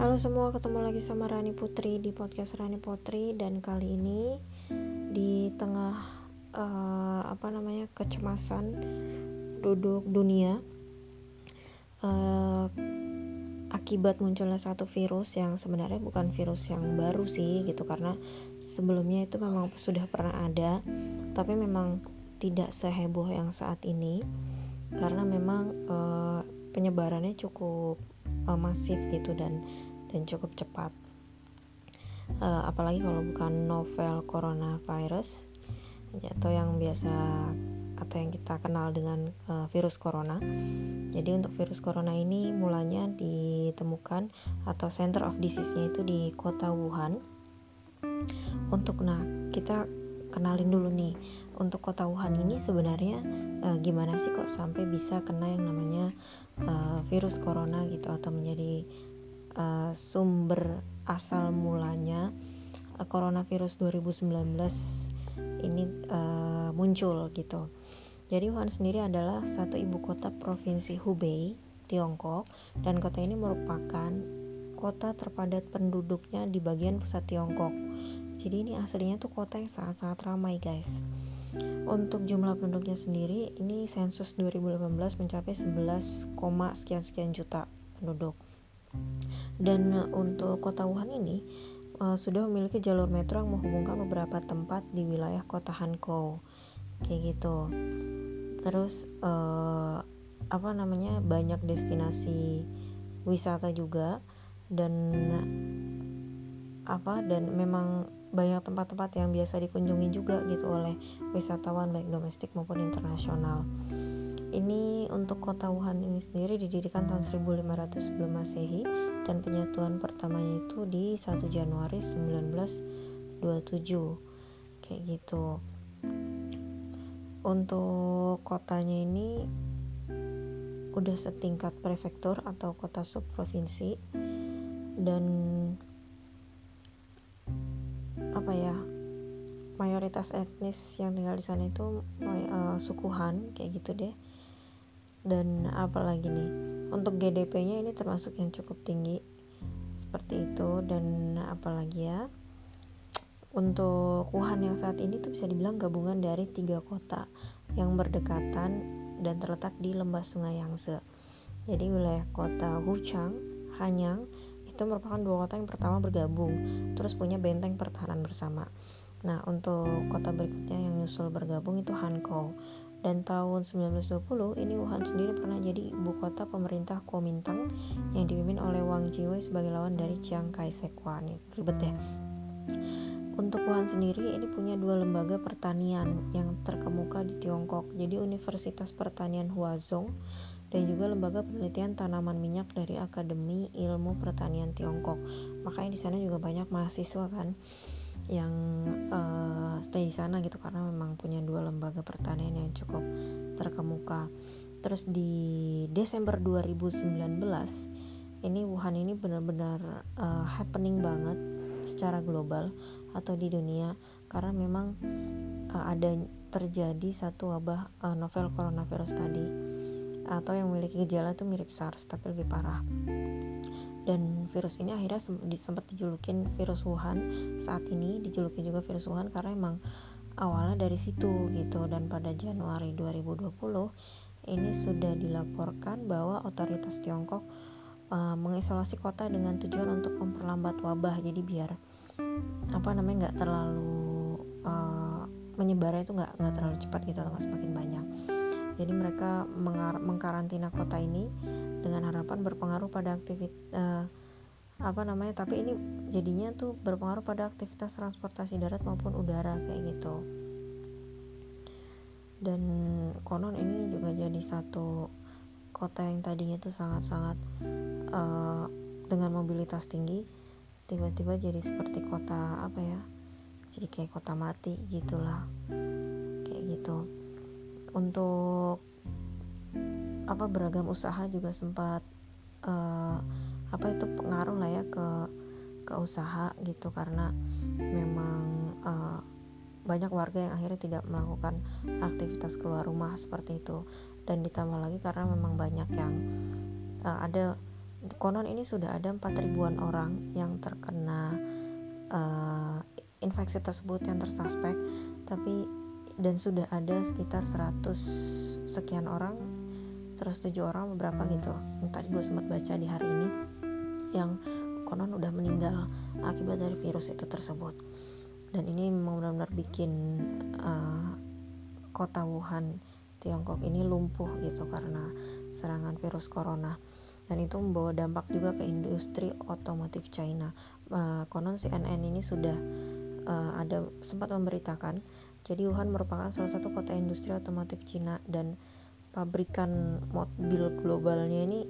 Halo semua, ketemu lagi sama Rani Putri di podcast Rani Putri. Dan kali ini di tengah uh, apa namanya kecemasan duduk dunia uh, akibat munculnya satu virus yang sebenarnya bukan virus yang baru sih gitu. Karena sebelumnya itu memang sudah pernah ada tapi memang tidak seheboh yang saat ini. Karena memang uh, penyebarannya cukup uh, masif gitu. Dan dan cukup cepat uh, apalagi kalau bukan novel coronavirus atau yang biasa atau yang kita kenal dengan uh, virus corona. Jadi untuk virus corona ini mulanya ditemukan atau center of disease-nya itu di kota Wuhan. Untuk nah, kita kenalin dulu nih untuk kota Wuhan ini sebenarnya uh, gimana sih kok sampai bisa kena yang namanya uh, virus corona gitu atau menjadi uh, sumber asal mulanya uh, coronavirus 2019 ini uh, muncul gitu. Jadi Wuhan sendiri adalah satu ibu kota provinsi Hubei, Tiongkok dan kota ini merupakan kota terpadat penduduknya di bagian pusat Tiongkok. Jadi ini aslinya tuh kota yang sangat-sangat ramai guys. Untuk jumlah penduduknya sendiri, ini sensus 2018 mencapai 11, sekian sekian juta penduduk. Dan uh, untuk kota Wuhan ini uh, sudah memiliki jalur metro yang menghubungkan beberapa tempat di wilayah kota Hankou, kayak gitu. Terus uh, apa namanya banyak destinasi wisata juga dan apa dan memang banyak tempat-tempat yang biasa dikunjungi juga gitu oleh wisatawan baik domestik maupun internasional. Ini untuk kota Wuhan ini sendiri didirikan tahun 1500 sebelum Masehi dan penyatuan pertamanya itu di 1 Januari 1927. Kayak gitu. Untuk kotanya ini udah setingkat prefektur atau kota subprovinsi dan apa ya mayoritas etnis yang tinggal di sana itu uh, suku Han kayak gitu deh dan apalagi nih? Untuk GDP-nya ini termasuk yang cukup tinggi. Seperti itu. Dan apalagi ya? Untuk Wuhan yang saat ini tuh bisa dibilang gabungan dari tiga kota yang berdekatan dan terletak di lembah sungai Yangtze. Jadi wilayah kota Huchang, Hanyang itu merupakan dua kota yang pertama bergabung terus punya benteng pertahanan bersama. Nah untuk kota berikutnya yang nyusul bergabung itu Hankou dan tahun 1920 ini Wuhan sendiri pernah jadi ibu kota pemerintah Kuomintang yang dipimpin oleh Wang Jiwei sebagai lawan dari Chiang Kai-shek. Ribet ya untuk Wuhan sendiri ini punya dua lembaga pertanian yang terkemuka di Tiongkok jadi Universitas Pertanian Huazhong dan juga lembaga penelitian tanaman minyak dari Akademi Ilmu Pertanian Tiongkok. Makanya di sana juga banyak mahasiswa kan yang uh, stay di sana gitu karena memang punya dua lembaga pertanian yang cukup terkemuka. Terus di Desember 2019 ini Wuhan ini benar-benar uh, happening banget secara global atau di dunia karena memang uh, ada terjadi satu wabah uh, novel coronavirus tadi atau yang memiliki gejala itu mirip SARS tapi lebih parah dan virus ini akhirnya sempat dijulukin virus Wuhan. Saat ini dijuluki juga virus Wuhan karena emang awalnya dari situ gitu. Dan pada Januari 2020 ini sudah dilaporkan bahwa otoritas Tiongkok uh, mengisolasi kota dengan tujuan untuk memperlambat wabah. Jadi biar apa namanya nggak terlalu uh, menyebarnya itu nggak nggak terlalu cepat gitu atau nggak semakin banyak. Jadi mereka mengkarantina kota ini dengan harapan berpengaruh pada aktivitas uh, apa namanya tapi ini jadinya tuh berpengaruh pada aktivitas transportasi darat maupun udara kayak gitu. Dan konon ini juga jadi satu kota yang tadinya tuh sangat-sangat uh, dengan mobilitas tinggi tiba-tiba jadi seperti kota apa ya jadi kayak kota mati gitulah kayak gitu. Untuk apa beragam usaha juga sempat uh, apa itu pengaruh lah ya ke ke usaha gitu. Karena memang uh, banyak warga yang akhirnya tidak melakukan aktivitas keluar rumah seperti itu. Dan ditambah lagi karena memang banyak yang uh, ada konon ini sudah ada 4 ribuan orang yang terkena uh, infeksi tersebut yang tersuspek. Tapi dan sudah ada sekitar 100 sekian orang 107 orang beberapa gitu. Entah gue sempat baca di hari ini yang konon udah meninggal akibat dari virus itu tersebut. Dan ini memang benar-benar bikin uh, kota Wuhan Tiongkok ini lumpuh gitu karena serangan virus corona. Dan itu membawa dampak juga ke industri otomotif China. Uh, konon CNN ini sudah uh, ada sempat memberitakan jadi Wuhan merupakan salah satu kota industri otomotif Cina dan pabrikan mobil globalnya ini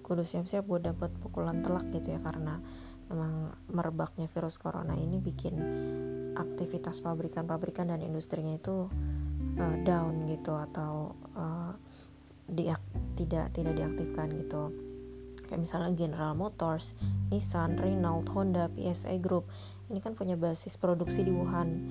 kudu siap-siap buat dapat pukulan telak gitu ya karena memang merebaknya virus corona ini bikin aktivitas pabrikan-pabrikan dan industrinya itu uh, down gitu atau uh, tidak tidak diaktifkan gitu. Kayak misalnya General Motors, Nissan, Renault, Honda, PSA Group ini kan punya basis produksi di Wuhan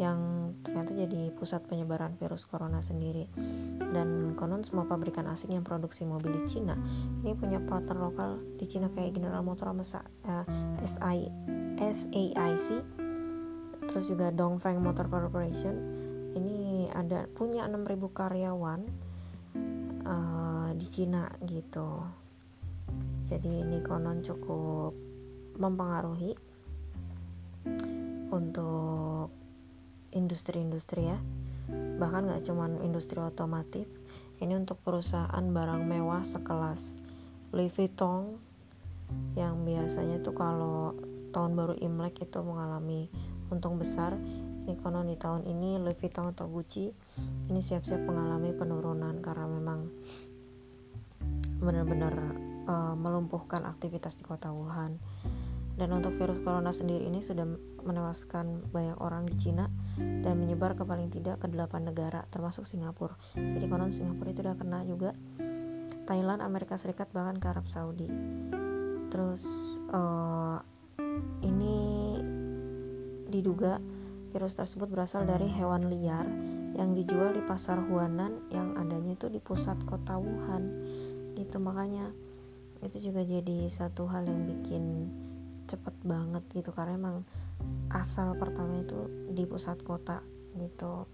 yang ternyata jadi pusat penyebaran virus corona sendiri. Dan konon semua pabrikan asing yang produksi mobil di Cina ini punya partner lokal di Cina kayak General Motors sama uh, SI, SAIC terus juga Dongfeng Motor Corporation. Ini ada punya 6000 karyawan uh, di Cina gitu. Jadi ini konon cukup mempengaruhi untuk industri-industri ya. Bahkan nggak cuman industri otomotif ini untuk perusahaan barang mewah sekelas. Louis Vuitton yang biasanya tuh kalau tahun baru Imlek itu mengalami untung besar. Ini konon di tahun ini Louis Vuitton atau Gucci ini siap-siap mengalami penurunan karena memang benar-benar uh, melumpuhkan aktivitas di kota Wuhan. Dan untuk virus corona sendiri ini sudah menewaskan banyak orang di Cina dan menyebar ke paling tidak ke delapan negara termasuk Singapura. Jadi konon Singapura itu udah kena juga. Thailand Amerika Serikat bahkan ke Arab Saudi. Terus uh, ini diduga virus tersebut berasal dari hewan liar yang dijual di pasar Huanan yang adanya itu di pusat kota Wuhan. Gitu makanya itu juga jadi satu hal yang bikin cepet banget gitu karena emang asal pertama itu di pusat kota gitu.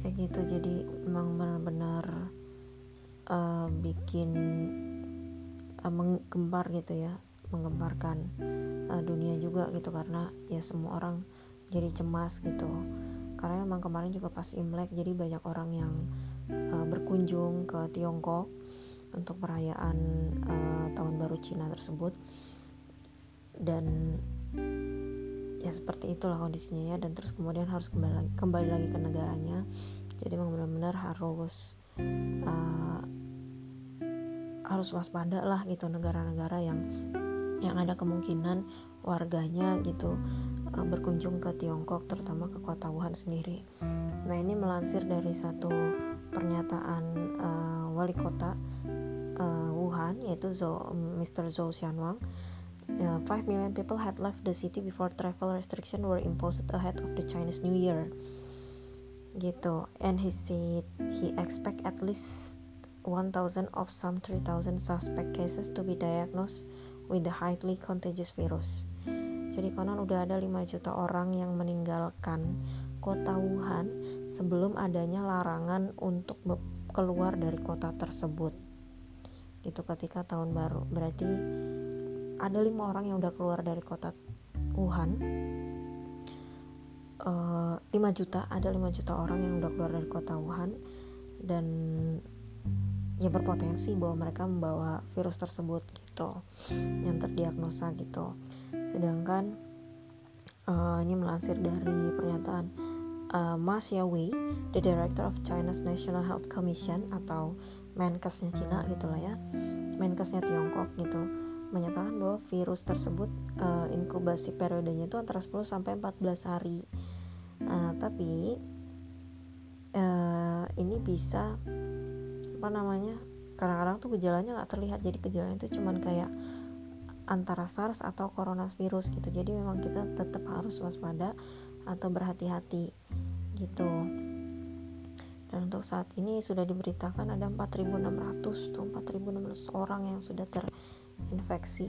Kayak gitu jadi emang benar-benar uh, bikin uh, menggempar gitu ya menggemparkan uh, dunia juga gitu. Karena ya semua orang jadi cemas gitu. Karena emang kemarin juga pas Imlek jadi banyak orang yang uh, berkunjung ke Tiongkok untuk perayaan uh, tahun baru Cina tersebut dan ya seperti itulah kondisinya ya dan terus kemudian harus kembali lagi, kembali lagi ke negaranya jadi memang benar-benar harus uh, harus waspada lah gitu negara-negara yang yang ada kemungkinan warganya gitu uh, berkunjung ke Tiongkok terutama ke kota Wuhan sendiri. Nah ini melansir dari satu pernyataan uh, wali kota uh, Wuhan yaitu Zhou, Mr. Zhou Xianwang. Uh, 5 million people had left the city before travel restriction were imposed ahead of the Chinese New Year. Gitu. And he said he expect at least 1,000 of some 3,000 suspect cases to be diagnosed with the highly contagious virus. Jadi konon udah ada 5 juta orang yang meninggalkan kota Wuhan sebelum adanya larangan untuk keluar dari kota tersebut gitu ketika tahun baru. Berarti ada lima orang yang udah keluar dari kota Wuhan. Uh, eh, 5 juta ada 5 juta orang yang udah keluar dari kota Wuhan. Dan ya berpotensi bahwa mereka membawa virus tersebut gitu yang terdiagnosa gitu. Sedangkan uh, ini melansir dari pernyataan uh, Ma Xiaowei the director of China's National Health Commission atau Menkesnya Cina gitulah ya. Menkesnya Tiongkok gitu. Menyatakan bahwa virus tersebut uh, inkubasi periodenya itu antara 10 sampai 14 hari. Uh, tapi uh, ini bisa apa namanya kadang-kadang tuh gejalanya nggak terlihat. Jadi gejalanya itu cuman kayak antara SARS atau coronavirus gitu. Jadi memang kita tetap harus waspada atau berhati-hati gitu dan untuk saat ini sudah diberitakan ada 4.600 tuh 4.600 orang yang sudah terinfeksi.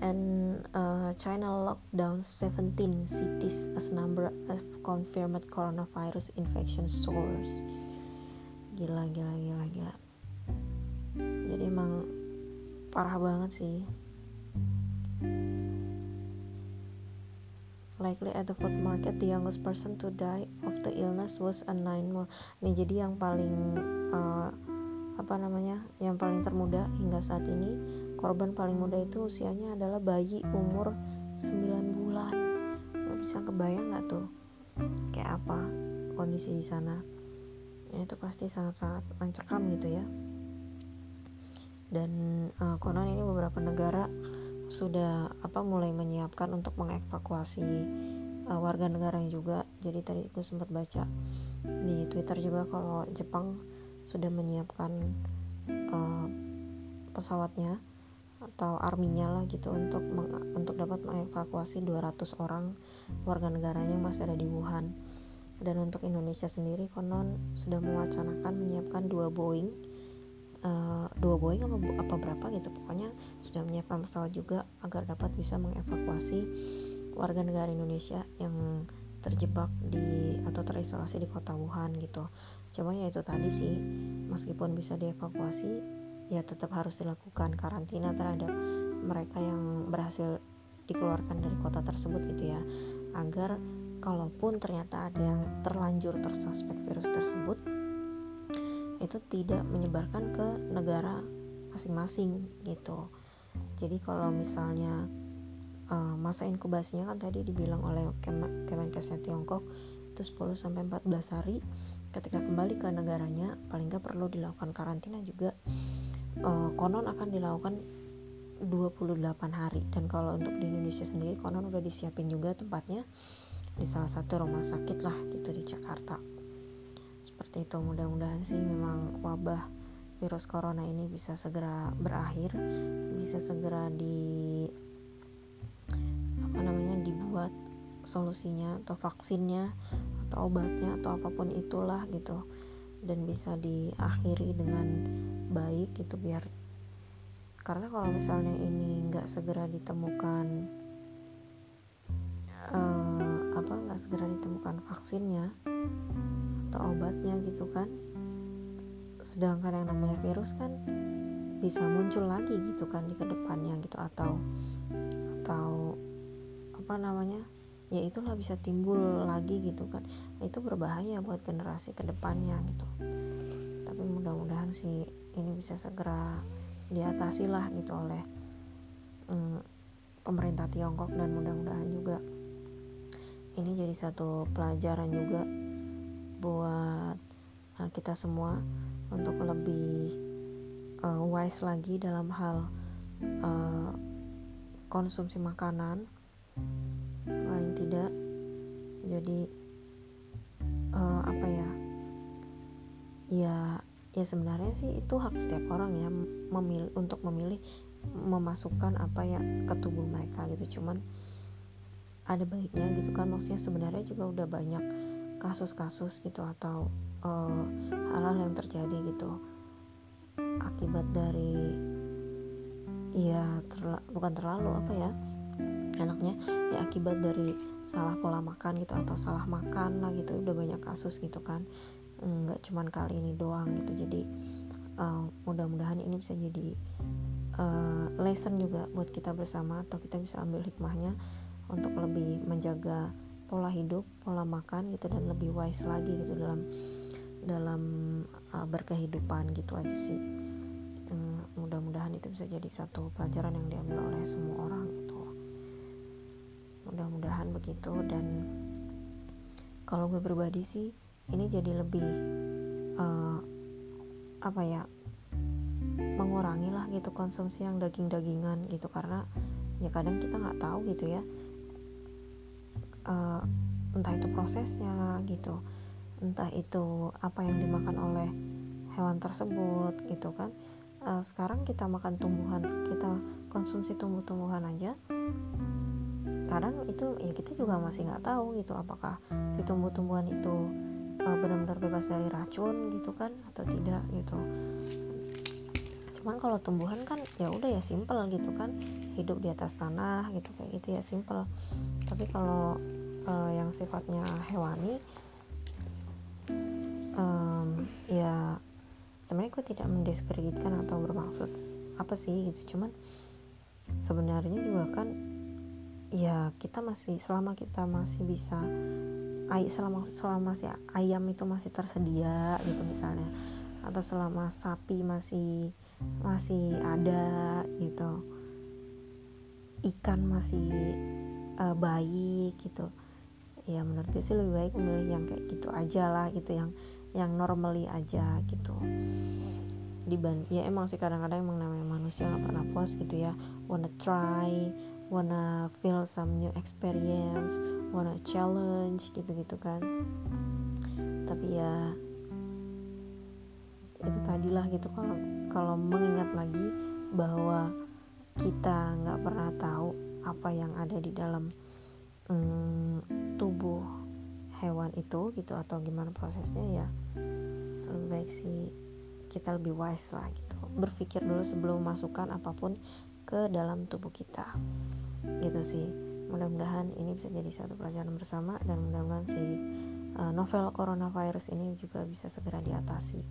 And uh, China lockdown 17 cities as number of confirmed coronavirus infection soars gila gila gila gila. Jadi emang parah banget sih likely at the food market the youngest person to die of the illness was a nine month. Ini jadi yang paling uh, apa namanya yang paling termuda hingga saat ini. Korban paling muda itu usianya adalah bayi umur 9 bulan. Bisa kebayang nggak tuh kayak apa kondisi di sana. Ya, itu pasti sangat-sangat mencekam gitu ya. Dan uh, konon ini beberapa negara sudah apa mulai menyiapkan untuk mengevakuasi uh, warga negaranya juga. Jadi tadi gue sempat baca di Twitter juga kalau Jepang sudah menyiapkan uh, pesawatnya atau arminya lah gitu untuk untuk dapat mengevakuasi 200 orang warga negaranya yang masih ada di Wuhan. Dan untuk Indonesia sendiri konon sudah mewacanakan menyiapkan dua Boeing uh, dua Boeing apa, apa berapa gitu pokoknya sudah menyiapkan pesawat juga agar dapat bisa mengevakuasi warga negara Indonesia yang terjebak di atau terisolasi di kota Wuhan gitu. Cuma ya itu tadi sih, meskipun bisa dievakuasi, ya tetap harus dilakukan karantina terhadap mereka yang berhasil dikeluarkan dari kota tersebut gitu ya, agar kalaupun ternyata ada yang terlanjur tersuspek virus tersebut, itu tidak menyebarkan ke negara masing-masing gitu. Jadi kalau misalnya uh, masa inkubasinya kan tadi dibilang oleh Kemenkesnya Tiongkok itu 10 sampai 14 hari ketika kembali ke negaranya paling nggak perlu dilakukan karantina juga. Uh, konon akan dilakukan 28 hari. Dan kalau untuk di Indonesia sendiri konon udah disiapin juga tempatnya di salah satu rumah sakit lah gitu di Jakarta seperti itu mudah-mudahan sih memang wabah virus corona ini bisa segera berakhir bisa segera di apa namanya dibuat solusinya atau vaksinnya atau obatnya atau apa pun itulah gitu. Dan bisa diakhiri dengan baik gitu biar karena kalau misalnya ini nggak segera ditemukan uh, apa nggak segera ditemukan vaksinnya atau obatnya gitu kan. Sedangkan yang namanya virus kan bisa muncul lagi gitu kan di ke depannya gitu. Atau atau apa namanya ya itulah bisa timbul lagi gitu kan. Nah, itu berbahaya buat generasi ke depannya gitu. Tapi mudah-mudahan sih ini bisa segera diatasi lah gitu oleh mm, pemerintah Tiongkok dan mudah-mudahan juga ini jadi satu pelajaran juga buat uh, kita semua untuk lebih uh, wise lagi dalam hal uh, konsumsi makanan. Paling tidak. Jadi uh, apa ya? Ya ya sebenarnya sih itu hak setiap orang ya memilih untuk memilih memasukkan apa ya ke tubuh mereka gitu. Cuman ada baiknya gitu kan. Maksudnya sebenarnya juga udah banyak kasus-kasus gitu atau eh, hal-hal yang terjadi gitu akibat dari ya terla bukan terlalu apa ya enaknya ya akibat dari salah pola makan gitu atau salah makan lah gitu udah banyak kasus gitu kan. Nggak cuman kali ini doang gitu jadi uh, mudah-mudahan ini bisa jadi uh, lesson juga buat kita bersama atau kita bisa ambil hikmahnya untuk lebih menjaga pola hidup pola makan gitu dan lebih wise lagi gitu dalam dalam uh, berkehidupan gitu aja sih. Um, mudah-mudahan itu bisa jadi satu pelajaran yang diambil oleh semua orang gitu. Mudah-mudahan begitu dan kalau gue pribadi sih ini jadi lebih uh, apa ya mengurangi lah gitu konsumsi yang daging-dagingan gitu karena ya kadang kita nggak tahu gitu ya uh, entah itu prosesnya gitu. Entah itu apa yang dimakan oleh hewan tersebut gitu kan. Uh, sekarang kita makan tumbuhan kita konsumsi tumbuh-tumbuhan aja kadang itu ya kita juga masih nggak tahu gitu apakah si tumbuh-tumbuhan itu uh, benar-benar bebas dari racun gitu kan atau tidak gitu. Cuman kalau tumbuhan kan ya udah ya simple gitu kan hidup di atas tanah gitu kayak gitu ya simple tapi kalau uh, yang sifatnya hewani um, ya sebenarnya gue tidak mendiskreditkan atau bermaksud apa sih gitu. Cuman sebenarnya juga kan ya kita masih selama kita masih bisa ay, selama selama si ayam itu masih tersedia gitu misalnya atau selama sapi masih masih ada gitu ikan masih uh, baik gitu. Ya menurut gue sih lebih baik memilih yang kayak gitu aja lah gitu yang yang normally aja gitu. Diban ya emang sih kadang-kadang emang namanya manusia nggak pernah puas gitu ya. Wanna try wanna feel some new experience wanna challenge gitu-gitu kan. Tapi ya itu tadilah gitu. Kalau kalau mengingat lagi bahwa kita nggak pernah tahu apa yang ada di dalam hmm, tubuh hewan itu gitu atau gimana prosesnya ya lebih baik sih kita lebih wise lah gitu. Berpikir dulu sebelum masukkan apa pun ke dalam tubuh kita. Gitu sih. Mudah-mudahan ini bisa jadi satu pelajaran bersama dan mudah-mudahan si uh, novel coronavirus ini juga bisa segera diatasi.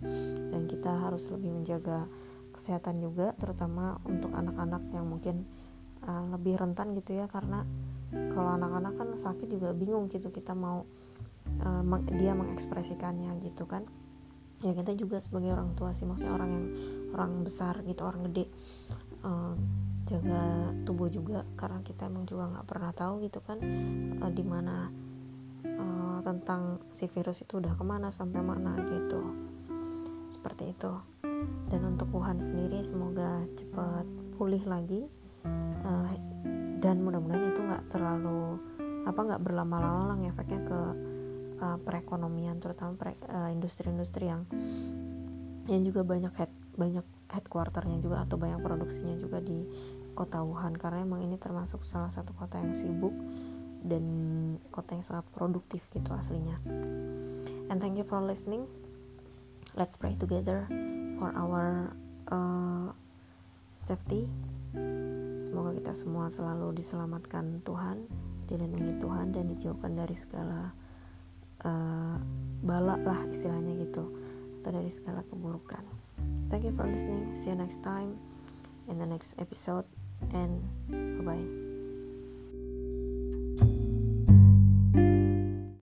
Dan kita harus lebih menjaga kesehatan juga terutama untuk anak-anak yang mungkin uh, lebih rentan gitu ya karena kalau anak-anak kan sakit juga bingung gitu kita mau uh, dia mengekspresikannya gitu kan. Ya kita juga sebagai orang tua sih maksudnya orang yang orang besar gitu orang gede uh, jaga tubuh juga karena kita emang juga nggak pernah tahu gitu kan uh, di mana uh, tentang si virus itu udah ke mana sampai mana gitu. Seperti itu. Dan untuk Wuhan sendiri semoga cepat pulih lagi uh, dan mudah-mudahan itu nggak terlalu apa nggak berlama-lama lah efeknya ke uh, perekonomian terutama industri-industri uh, yang yang juga banyak head banyak headquarternya juga atau banyak produksinya juga di kota Wuhan karena emang ini termasuk salah satu kota yang sibuk dan kota yang sangat produktif gitu aslinya. And thank you for listening. Let's pray together for our safety. Semoga kita semua selalu diselamatkan Tuhan, dilindungi Tuhan dan dijauhkan dari segala uh, bala lah istilahnya gitu atau dari segala keburukan. Thank you for listening. See you next time in the next episode and bye bye.